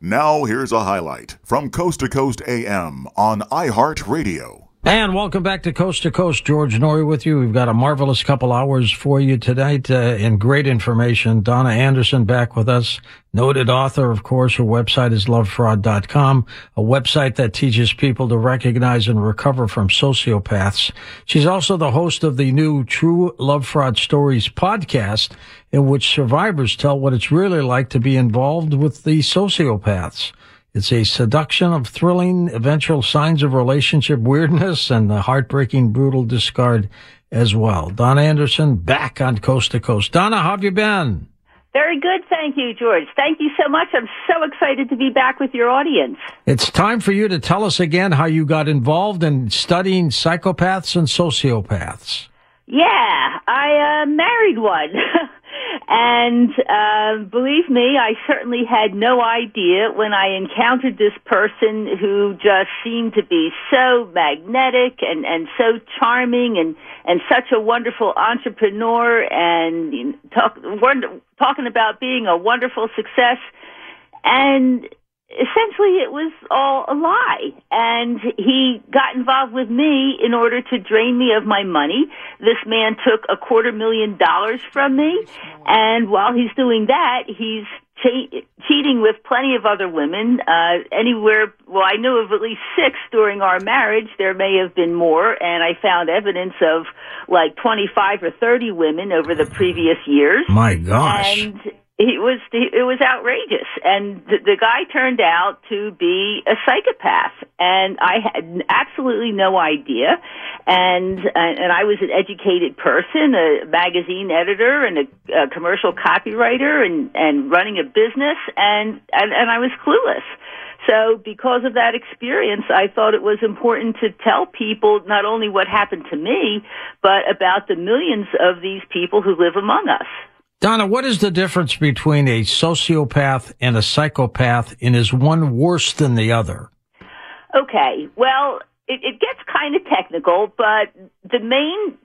Now, here's a highlight from Coast to Coast AM on iHeartRadio. And welcome back to Coast to Coast. George Noory with you. We've got a marvelous couple hours for you tonight uh, and great information. Donna Andersen back with us, noted author, of course. Her website is lovefraud.com, a website that teaches people to recognize and recover from sociopaths. She's also the host of the new True Love Fraud Stories podcast, in which survivors tell what it's really like to be involved with the sociopaths. It's a seduction of thrilling eventual signs of relationship weirdness and the heartbreaking brutal discard as well. Donna Andersen back on Coast to Coast. Donna, how have you been? Very good. Thank you, George. Thank you so much. I'm so excited to be back with your audience. It's time for you to tell us again how you got involved in studying psychopaths and sociopaths. Yeah, I uh, married one. And uh, believe me, I certainly had no idea when I encountered this person who just seemed to be so magnetic and, and so charming and, and such a wonderful entrepreneur and you know, talk, talking about being a wonderful success. And essentially it was all a lie. And he got involved with me in order to drain me of my money. This man took a quarter million dollars from me. And while he's doing that, he's che- cheating with plenty of other women. Uh, anywhere, well, I knew of at least six during our marriage. There may have been more. And I found evidence of like 25 or 30 women over the previous years. My gosh. And it was it was outrageous. And the, the guy turned out to be a psychopath. And i had absolutely no idea. And and i was an educated person a magazine editor and a, a commercial copywriter and and running a business. And and, and i was clueless. So because of that experience, I thought it was important to tell people not only what happened to me, but about the millions of these people who live among us. Donna, what is the difference between a sociopath and a psychopath, and is one worse than the other? Okay, well, it, it gets kind of technical, but the main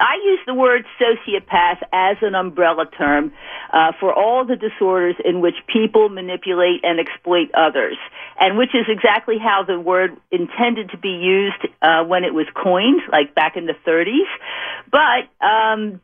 I use the word sociopath as an umbrella term uh, for all the disorders in which people manipulate and exploit others, and which is exactly how the word intended to be used uh, when it was coined, like back in the 30s. But um,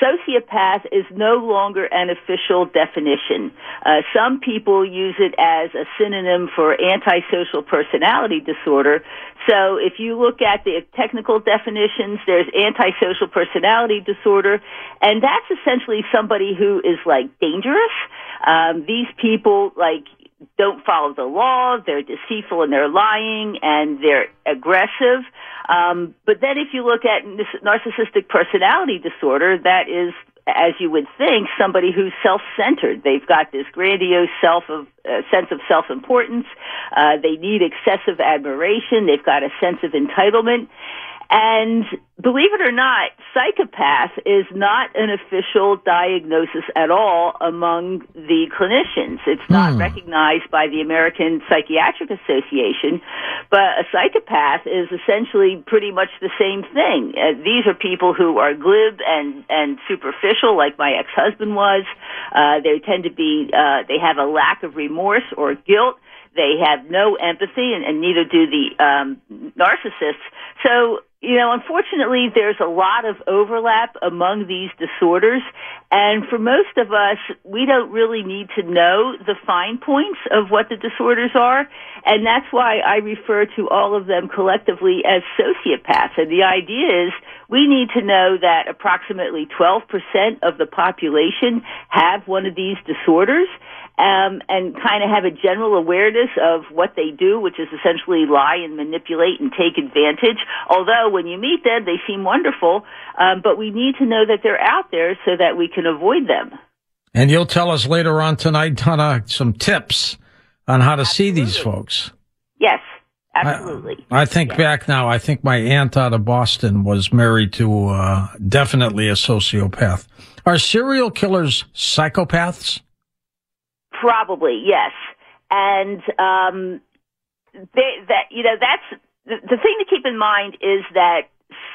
sociopath is no longer an official definition. Uh, some people use it as a synonym for antisocial personality disorder. So if you look at the technical definitions, there's antisocial personality disorder, and that's essentially somebody who is like dangerous. Um, these people like don't follow the law, they're deceitful and they're lying, and they're aggressive. Um, but then if you look at narcissistic personality disorder, that is, as you would think, somebody who's self-centered. They've got this grandiose self of uh, sense of self-importance. Uh, they need excessive admiration. They've got a sense of entitlement. And believe it or not, psychopath is not an official diagnosis at all among the clinicians. It's not mm. recognized by the American Psychiatric Association, but a psychopath is essentially pretty much the same thing. Uh, these are people who are glib and, and superficial, like my ex-husband was. Uh, they tend to be, uh, they have a lack of remorse or guilt. They have no empathy, and, and neither do the um, narcissists. So you know, unfortunately, there's a lot of overlap among these disorders. And for most of us, we don't really need to know the fine points of what the disorders are. And that's why I refer to all of them collectively as sociopaths. And the idea is we need to know that approximately 12% of the population have one of these disorders um, and kind of have a general awareness of what they do, which is essentially lie and manipulate and take advantage. Although when you meet them, they seem wonderful, um, but we need to know that they're out there so that we can avoid them. And you'll tell us later on tonight, Donna, some tips on how to Absolutely. see these folks. Yes. Absolutely. I, I think yes. back now, I think my aunt out of Boston was married to uh, definitely a sociopath. Are serial killers psychopaths? Probably, yes. And um, they, that you know that's the, the thing to keep in mind is that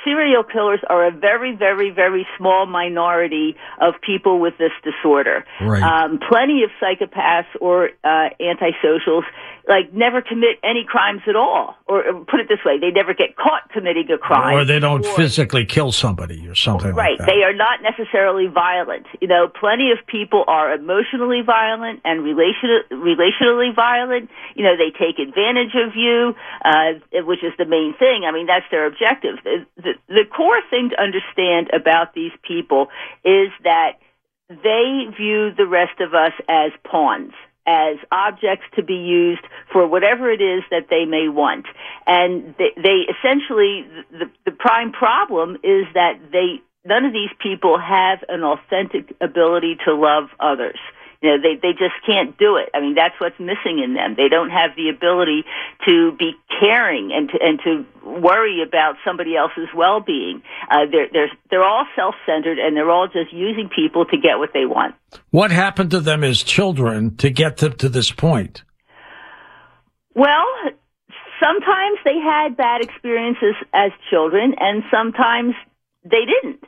serial killers are a very, very, very small minority of people with this disorder. Right. Um, plenty of psychopaths or uh, antisocials like never commit any crimes at all, or, or put it this way, they never get caught committing a crime, or they don't or, physically kill somebody or something. Right. Like they are not necessarily violent. You know, plenty of people are emotionally violent and relation, relationally violent. You know, they take advantage of you, uh, which is the main thing. I mean, that's their objective. The, the, the core thing to understand about these people is that they view the rest of us as pawns as objects to be used for whatever it is that they may want. And they, they essentially, the, the prime problem is that they, none of these people have an authentic ability to love others. You know, they, they just can't do it. I mean, that's what's missing in them. They don't have the ability to be caring and to, and to worry about somebody else's well-being. Uh, they're, they're, they're all self-centered and they're all just using people to get what they want. What happened to them as children to get them to this point? Well, sometimes they had bad experiences as children and sometimes they didn't.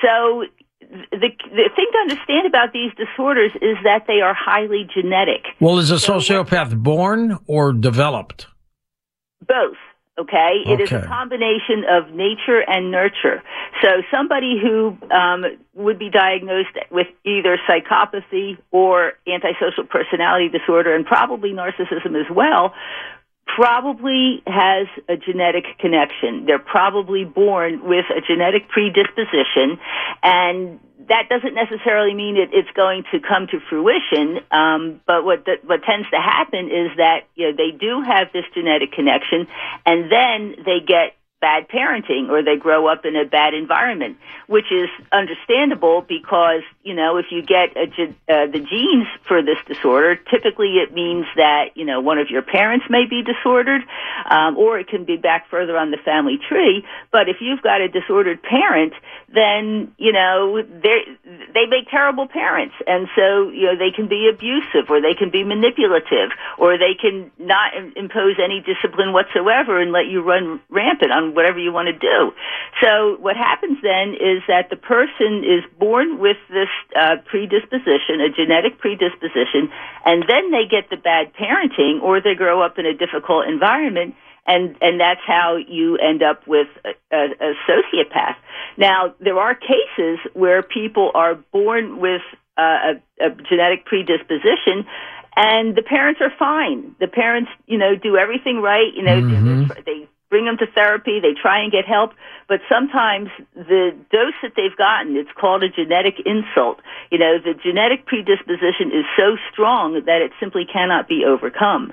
So the, the thing to understand about these disorders is that they are highly genetic. Well, is a sociopath so, born or developed? Both. Okay? okay? It is a combination of nature and nurture. So somebody who um, would be diagnosed with either psychopathy or antisocial personality disorder and probably narcissism as well probably has a genetic connection. They're probably born with a genetic predisposition, and that doesn't necessarily mean it, it's going to come to fruition. Um, but what the, what tends to happen is that you know they do have this genetic connection, and then they get bad parenting or they grow up in a bad environment, which is understandable because, you know, if you get a, uh, the genes for this disorder, typically it means that, you know, one of your parents may be disordered, um, or it can be back further on the family tree. But if you've got a disordered parent, then, you know, they make terrible parents. And so, you know, they can be abusive or they can be manipulative or they can not impose any discipline whatsoever and let you run rampant on whatever you want to do. So what happens then is that the person is born with this uh, predisposition, a genetic predisposition, and then they get the bad parenting or they grow up in a difficult environment and and that's how you end up with a, a, a sociopath. Now, there are cases where people are born with uh, a, a genetic predisposition, and the parents are fine. The parents, you know, do everything right. You know, mm-hmm. they bring them to therapy, they try and get help, but sometimes the dose that they've gotten, it's called a genetic insult. You know, the genetic predisposition is so strong that it simply cannot be overcome.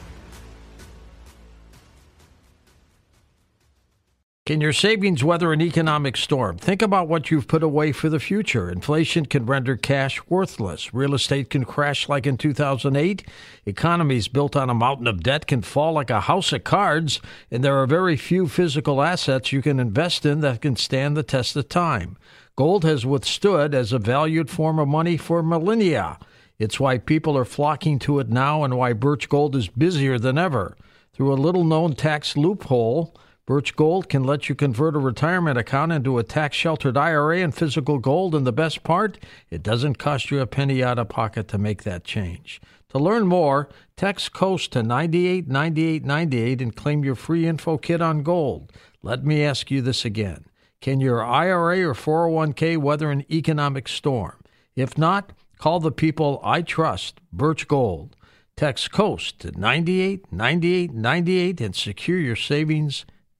Can your savings weather an economic storm? Think about what you've put away for the future. Inflation can render cash worthless. Real estate can crash like in 2008. Economies built on a mountain of debt can fall like a house of cards. And there are very few physical assets you can invest in that can stand the test of time. Gold has withstood as a valued form of money for millennia. It's why people are flocking to it now and why Birch Gold is busier than ever. Through a little known tax loophole, Birch Gold can let you convert a retirement account into a tax sheltered IRA and physical gold. And the best part, it doesn't cost you a penny out of pocket to make that change. To learn more, text COAST to 989898 and claim your free info kit on gold. Let me ask you this again Can your IRA or 401k weather an economic storm? If not, call the people I trust, Birch Gold. Text COAST to 989898 and secure your savings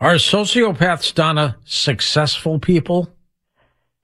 Are sociopaths, Donna, successful people?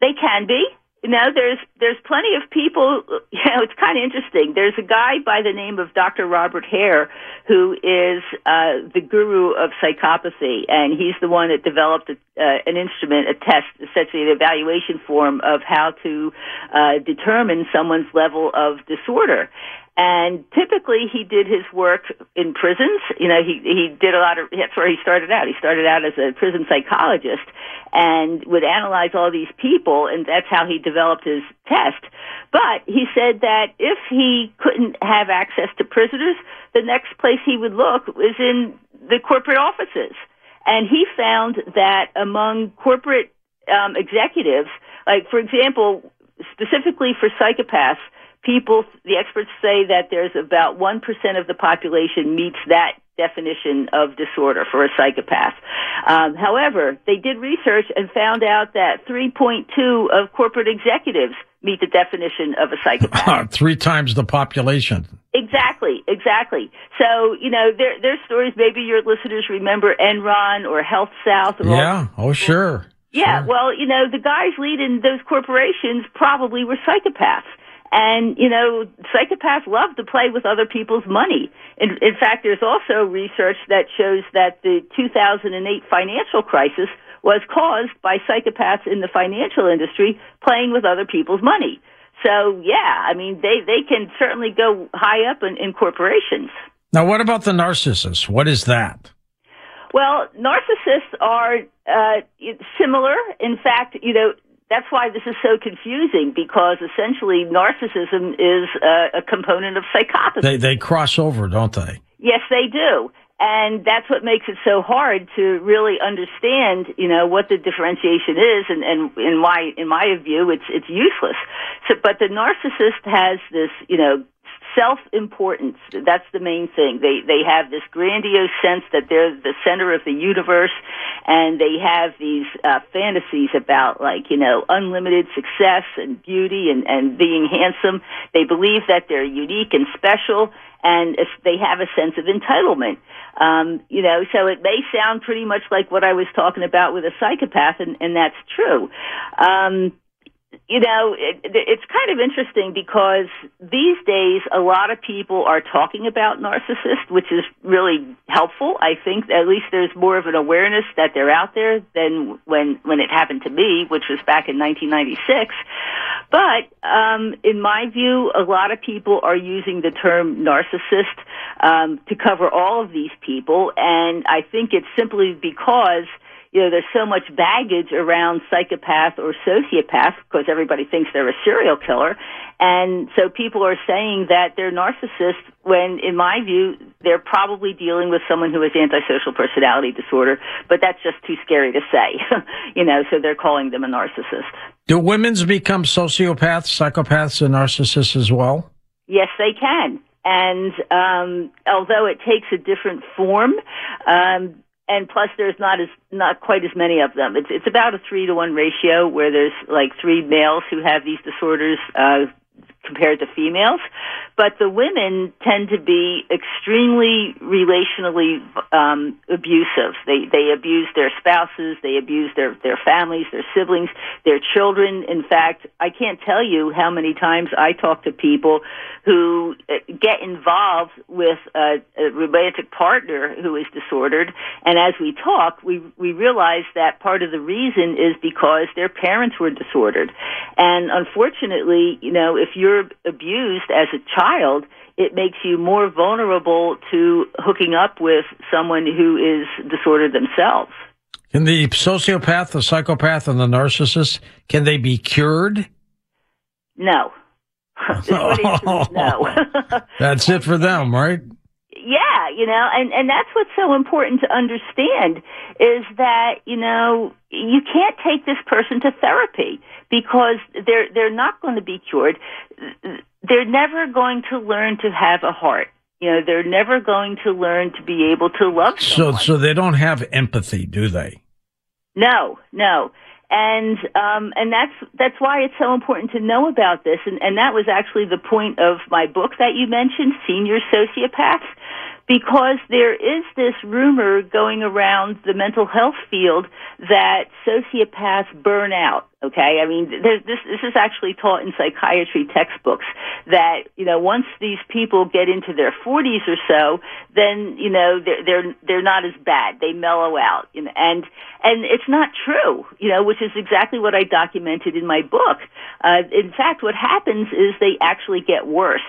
They can be. You know, there's there's plenty of people. You know, it's kind of interesting. There's a guy by the name of Dr. Robert Hare who is uh, the guru of psychopathy, and he's the one that developed a, uh, an instrument, a test, essentially an evaluation form of how to uh, determine someone's level of disorder. And typically he did his work in prisons. You know, he, he did a lot of, that's where he started out. He started out as a prison psychologist and would analyze all these people and that's how he developed his test. But he said that if he couldn't have access to prisoners, the next place he would look was in the corporate offices. And he found that among corporate um, executives, like for example, specifically for psychopaths, people, the experts say that there's about 1% of the population meets that definition of disorder for a psychopath. Um, however, they did research and found out that 3.2 of corporate executives meet the definition of a psychopath. Three times the population. Exactly, exactly. So, you know, there, there's stories, maybe your listeners remember Enron or Health South. Or yeah, all, oh, sure. Yeah, sure. well, you know, the guys leading those corporations probably were psychopaths. And, you know, psychopaths love to play with other people's money. In, in fact, there's also research that shows that the 2008 financial crisis was caused by psychopaths in the financial industry playing with other people's money. So, yeah, I mean, they, they can certainly go high up in, in corporations. Now, what about the narcissists? What is that? Well, narcissists are uh, similar. In fact, you know, that's why this is so confusing because essentially narcissism is a, a component of psychopathy. They they cross over, don't they? Yes, they do. and that's what makes it so hard to really understand, you know, what the differentiation is and, and in my, in my view, it's, it's useless. So, but the narcissist has this, you know, self-importance. That's the main thing. They they have this grandiose sense that they're the center of the universe, and they have these uh, fantasies about like you know unlimited success and beauty and and being handsome. They believe that they're unique and special, and if they have a sense of entitlement. Um, you know, so it may sound pretty much like what I was talking about with a psychopath, and, and that's true. Um, you know, it, it's kind of interesting because these days a lot of people are talking about narcissists, which is really helpful. I think at least there's more of an awareness that they're out there than when when it happened to me, which was back in 1996. But um, in my view, a lot of people are using the term narcissist um, to cover all of these people, and I think it's simply because you know, there's so much baggage around psychopath or sociopath because everybody thinks they're a serial killer. And so people are saying that they're narcissists when, in my view, they're probably dealing with someone who has antisocial personality disorder, but that's just too scary to say, you know, so they're calling them a narcissist. Do women's become sociopaths, psychopaths, and narcissists as well? Yes, they can. And um, although it takes a different form, um, and plus there's not as not quite as many of them. It's it's about a three to one ratio where there's like three males who have these disorders uh, compared to females. But the women tend to be extremely relationally um, abusive. They they abuse their spouses, they abuse their their families, their siblings, their children. In fact, I can't tell you how many times I talk to people who uh, get involved with a, a romantic partner who is disordered, and as we talk, we we realize that part of the reason is because their parents were disordered, and unfortunately, you know, if you're abused as a child, it makes you more vulnerable to hooking up with someone who is disordered themselves. Can the sociopath, the psychopath, and the narcissist can they be cured? No. no. That's it for them, right? Yeah, you know, and and that's what's so important to understand is that you know you can't take this person to therapy because they're they're not going to be cured. They're never going to learn to have a heart. You know, they're never going to learn to be able to love someone. So so they don't have empathy, do they? No, no. And um, and that's that's why it's so important to know about this, and, and that was actually the point of my book that you mentioned, Senior Sociopaths, because there is this rumor going around the mental health field that sociopaths burn out. Okay, I mean this this is actually taught in psychiatry textbooks that you know once these people get into their 40s or so, then you know they're they're they're not as bad. They mellow out, you know, and and it's not true, you know, which is exactly what I documented in my book. Uh, in fact, what happens is they actually get worse.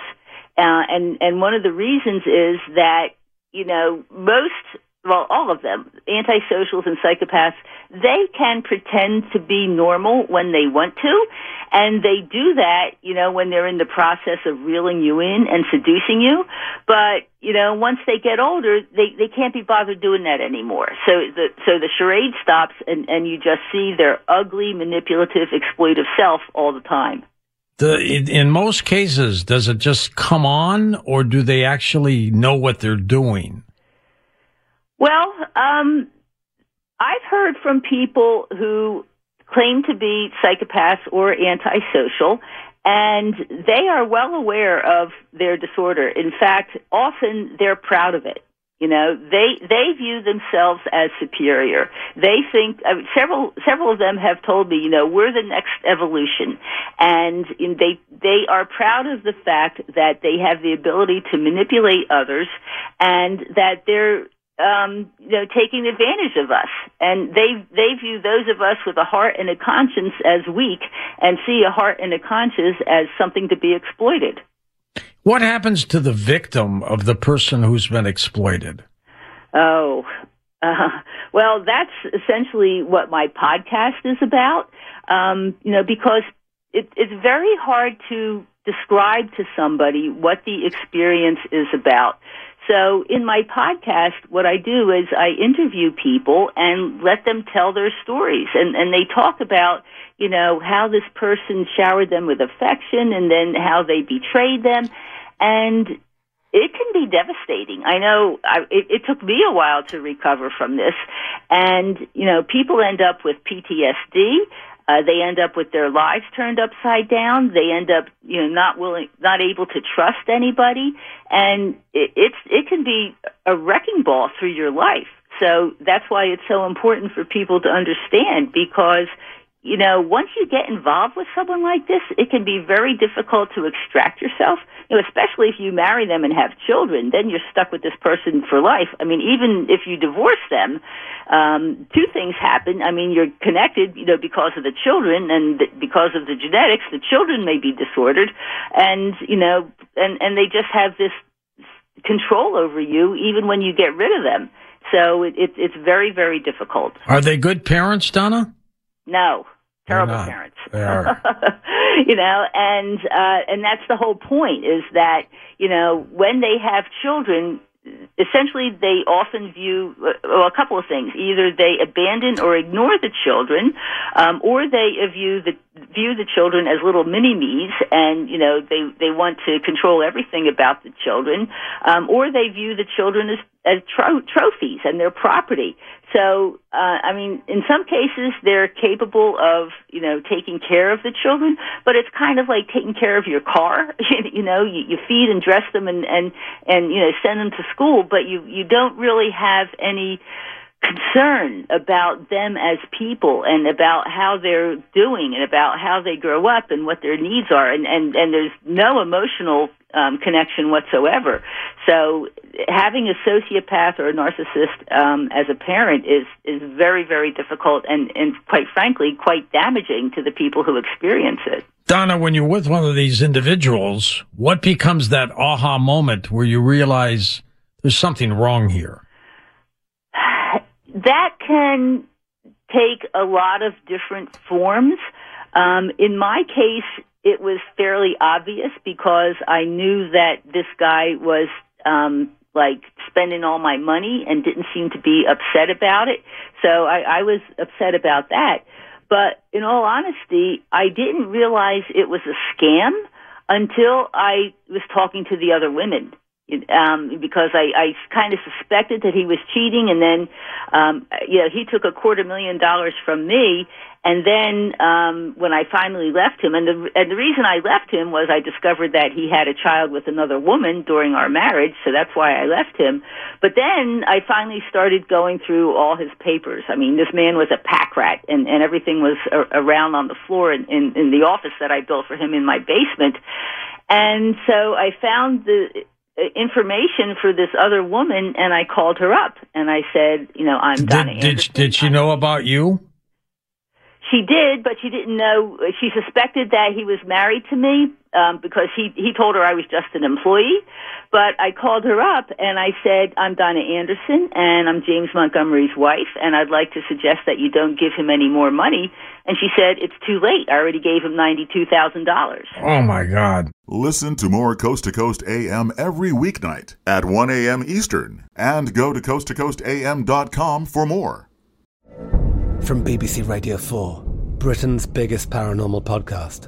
Uh, and and one of the reasons is that you know most well all of them antisocials and psychopaths they can pretend to be normal when they want to. And they do that you know when they're in the process of reeling you in and seducing you. But you know once they get older they they can't be bothered doing that anymore. So the so the charade stops and and you just see their ugly manipulative exploitive self all the time the, in most cases, does it just come on, or do they actually know what they're doing? Well, um, I've heard from people who claim to be psychopaths or antisocial, and they are well aware of their disorder. In fact, often they're proud of it. You know, they they view themselves as superior. They think uh, several several of them have told me, you know, we're the next evolution, and in, they they are proud of the fact that they have the ability to manipulate others, and that they're um, you know taking advantage of us. And they they view those of us with a heart and a conscience as weak, and see a heart and a conscience as something to be exploited. What happens to the victim of the person who's been exploited? Oh, uh, well, that's essentially what my podcast is about. Um, you know, because it, it's very hard to describe to somebody what the experience is about. So in my podcast, what I do is I interview people and let them tell their stories. And, and they talk about, you know, how this person showered them with affection and then how they betrayed them. And it can be devastating. I know I, it, it took me a while to recover from this. And, you know, people end up with PTSD. Uh, they end up with their lives turned upside down. They end up, you know, not willing, not able to trust anybody, and it, it's it can be a wrecking ball through your life. So that's why it's so important for people to understand because you know, once you get involved with someone like this, it can be very difficult to extract yourself. You know, especially if you marry them and have children, then you're stuck with this person for life. I mean, even if you divorce them, um, two things happen. I mean, you're connected, you know, because of the children and because of the genetics. The children may be disordered, and you know, and and they just have this control over you, even when you get rid of them. So it, it, it's very, very difficult. Are they good parents, Donna? No, terrible parents. They are. you know, and uh, and that's the whole point is that you know when they have children, essentially they often view well, a couple of things. Either they abandon or ignore the children, um, or they view the view the children as little mini me's, and you know they they want to control everything about the children, um, or they view the children as as tro- trophies and their property. So, uh, I mean, in some cases, they're capable of, you know, taking care of the children, but it's kind of like taking care of your car. you know, you, you feed and dress them and, and, and, you know, send them to school, but you, you don't really have any, concern about them as people and about how they're doing and about how they grow up and what their needs are and and and there's no emotional um, connection whatsoever so having a sociopath or a narcissist um, as a parent is is very very difficult and and quite frankly quite damaging to the people who experience it Donna, when you're with one of these individuals, what becomes that aha moment where you realize there's something wrong here? that can take a lot of different forms. Um, in my case, it was fairly obvious because I knew that this guy was um, like spending all my money and didn't seem to be upset about it. So I, I was upset about that. But in all honesty, I didn't realize it was a scam until I was talking to the other women um, because I, I kind of suspected that he was cheating, and then, um, you know, he took a quarter million dollars from me, and then um, when I finally left him, and the and the reason I left him was I discovered that he had a child with another woman during our marriage, so that's why I left him. But then I finally started going through all his papers. I mean, this man was a pack rat, and and everything was a- around on the floor in, in in the office that I built for him in my basement. And so I found the information for this other woman, and I called her up and I said, you know, I'm Donna did, did, did she know about you? She did, but she didn't know. She suspected that he was married to me um, because he he told her I was just an employee. But I called her up and I said, "I'm Donna Andersen and I'm James Montgomery's wife, and I'd like to suggest that you don't give him any more money." And she said, "It's too late. I already gave him ninety-two thousand dollars." Oh my God! Listen to more Coast to Coast AM every weeknight at 1 a.m. Eastern, and go to coasttocoastam.com for more. From BBC Radio 4, Britain's biggest paranormal podcast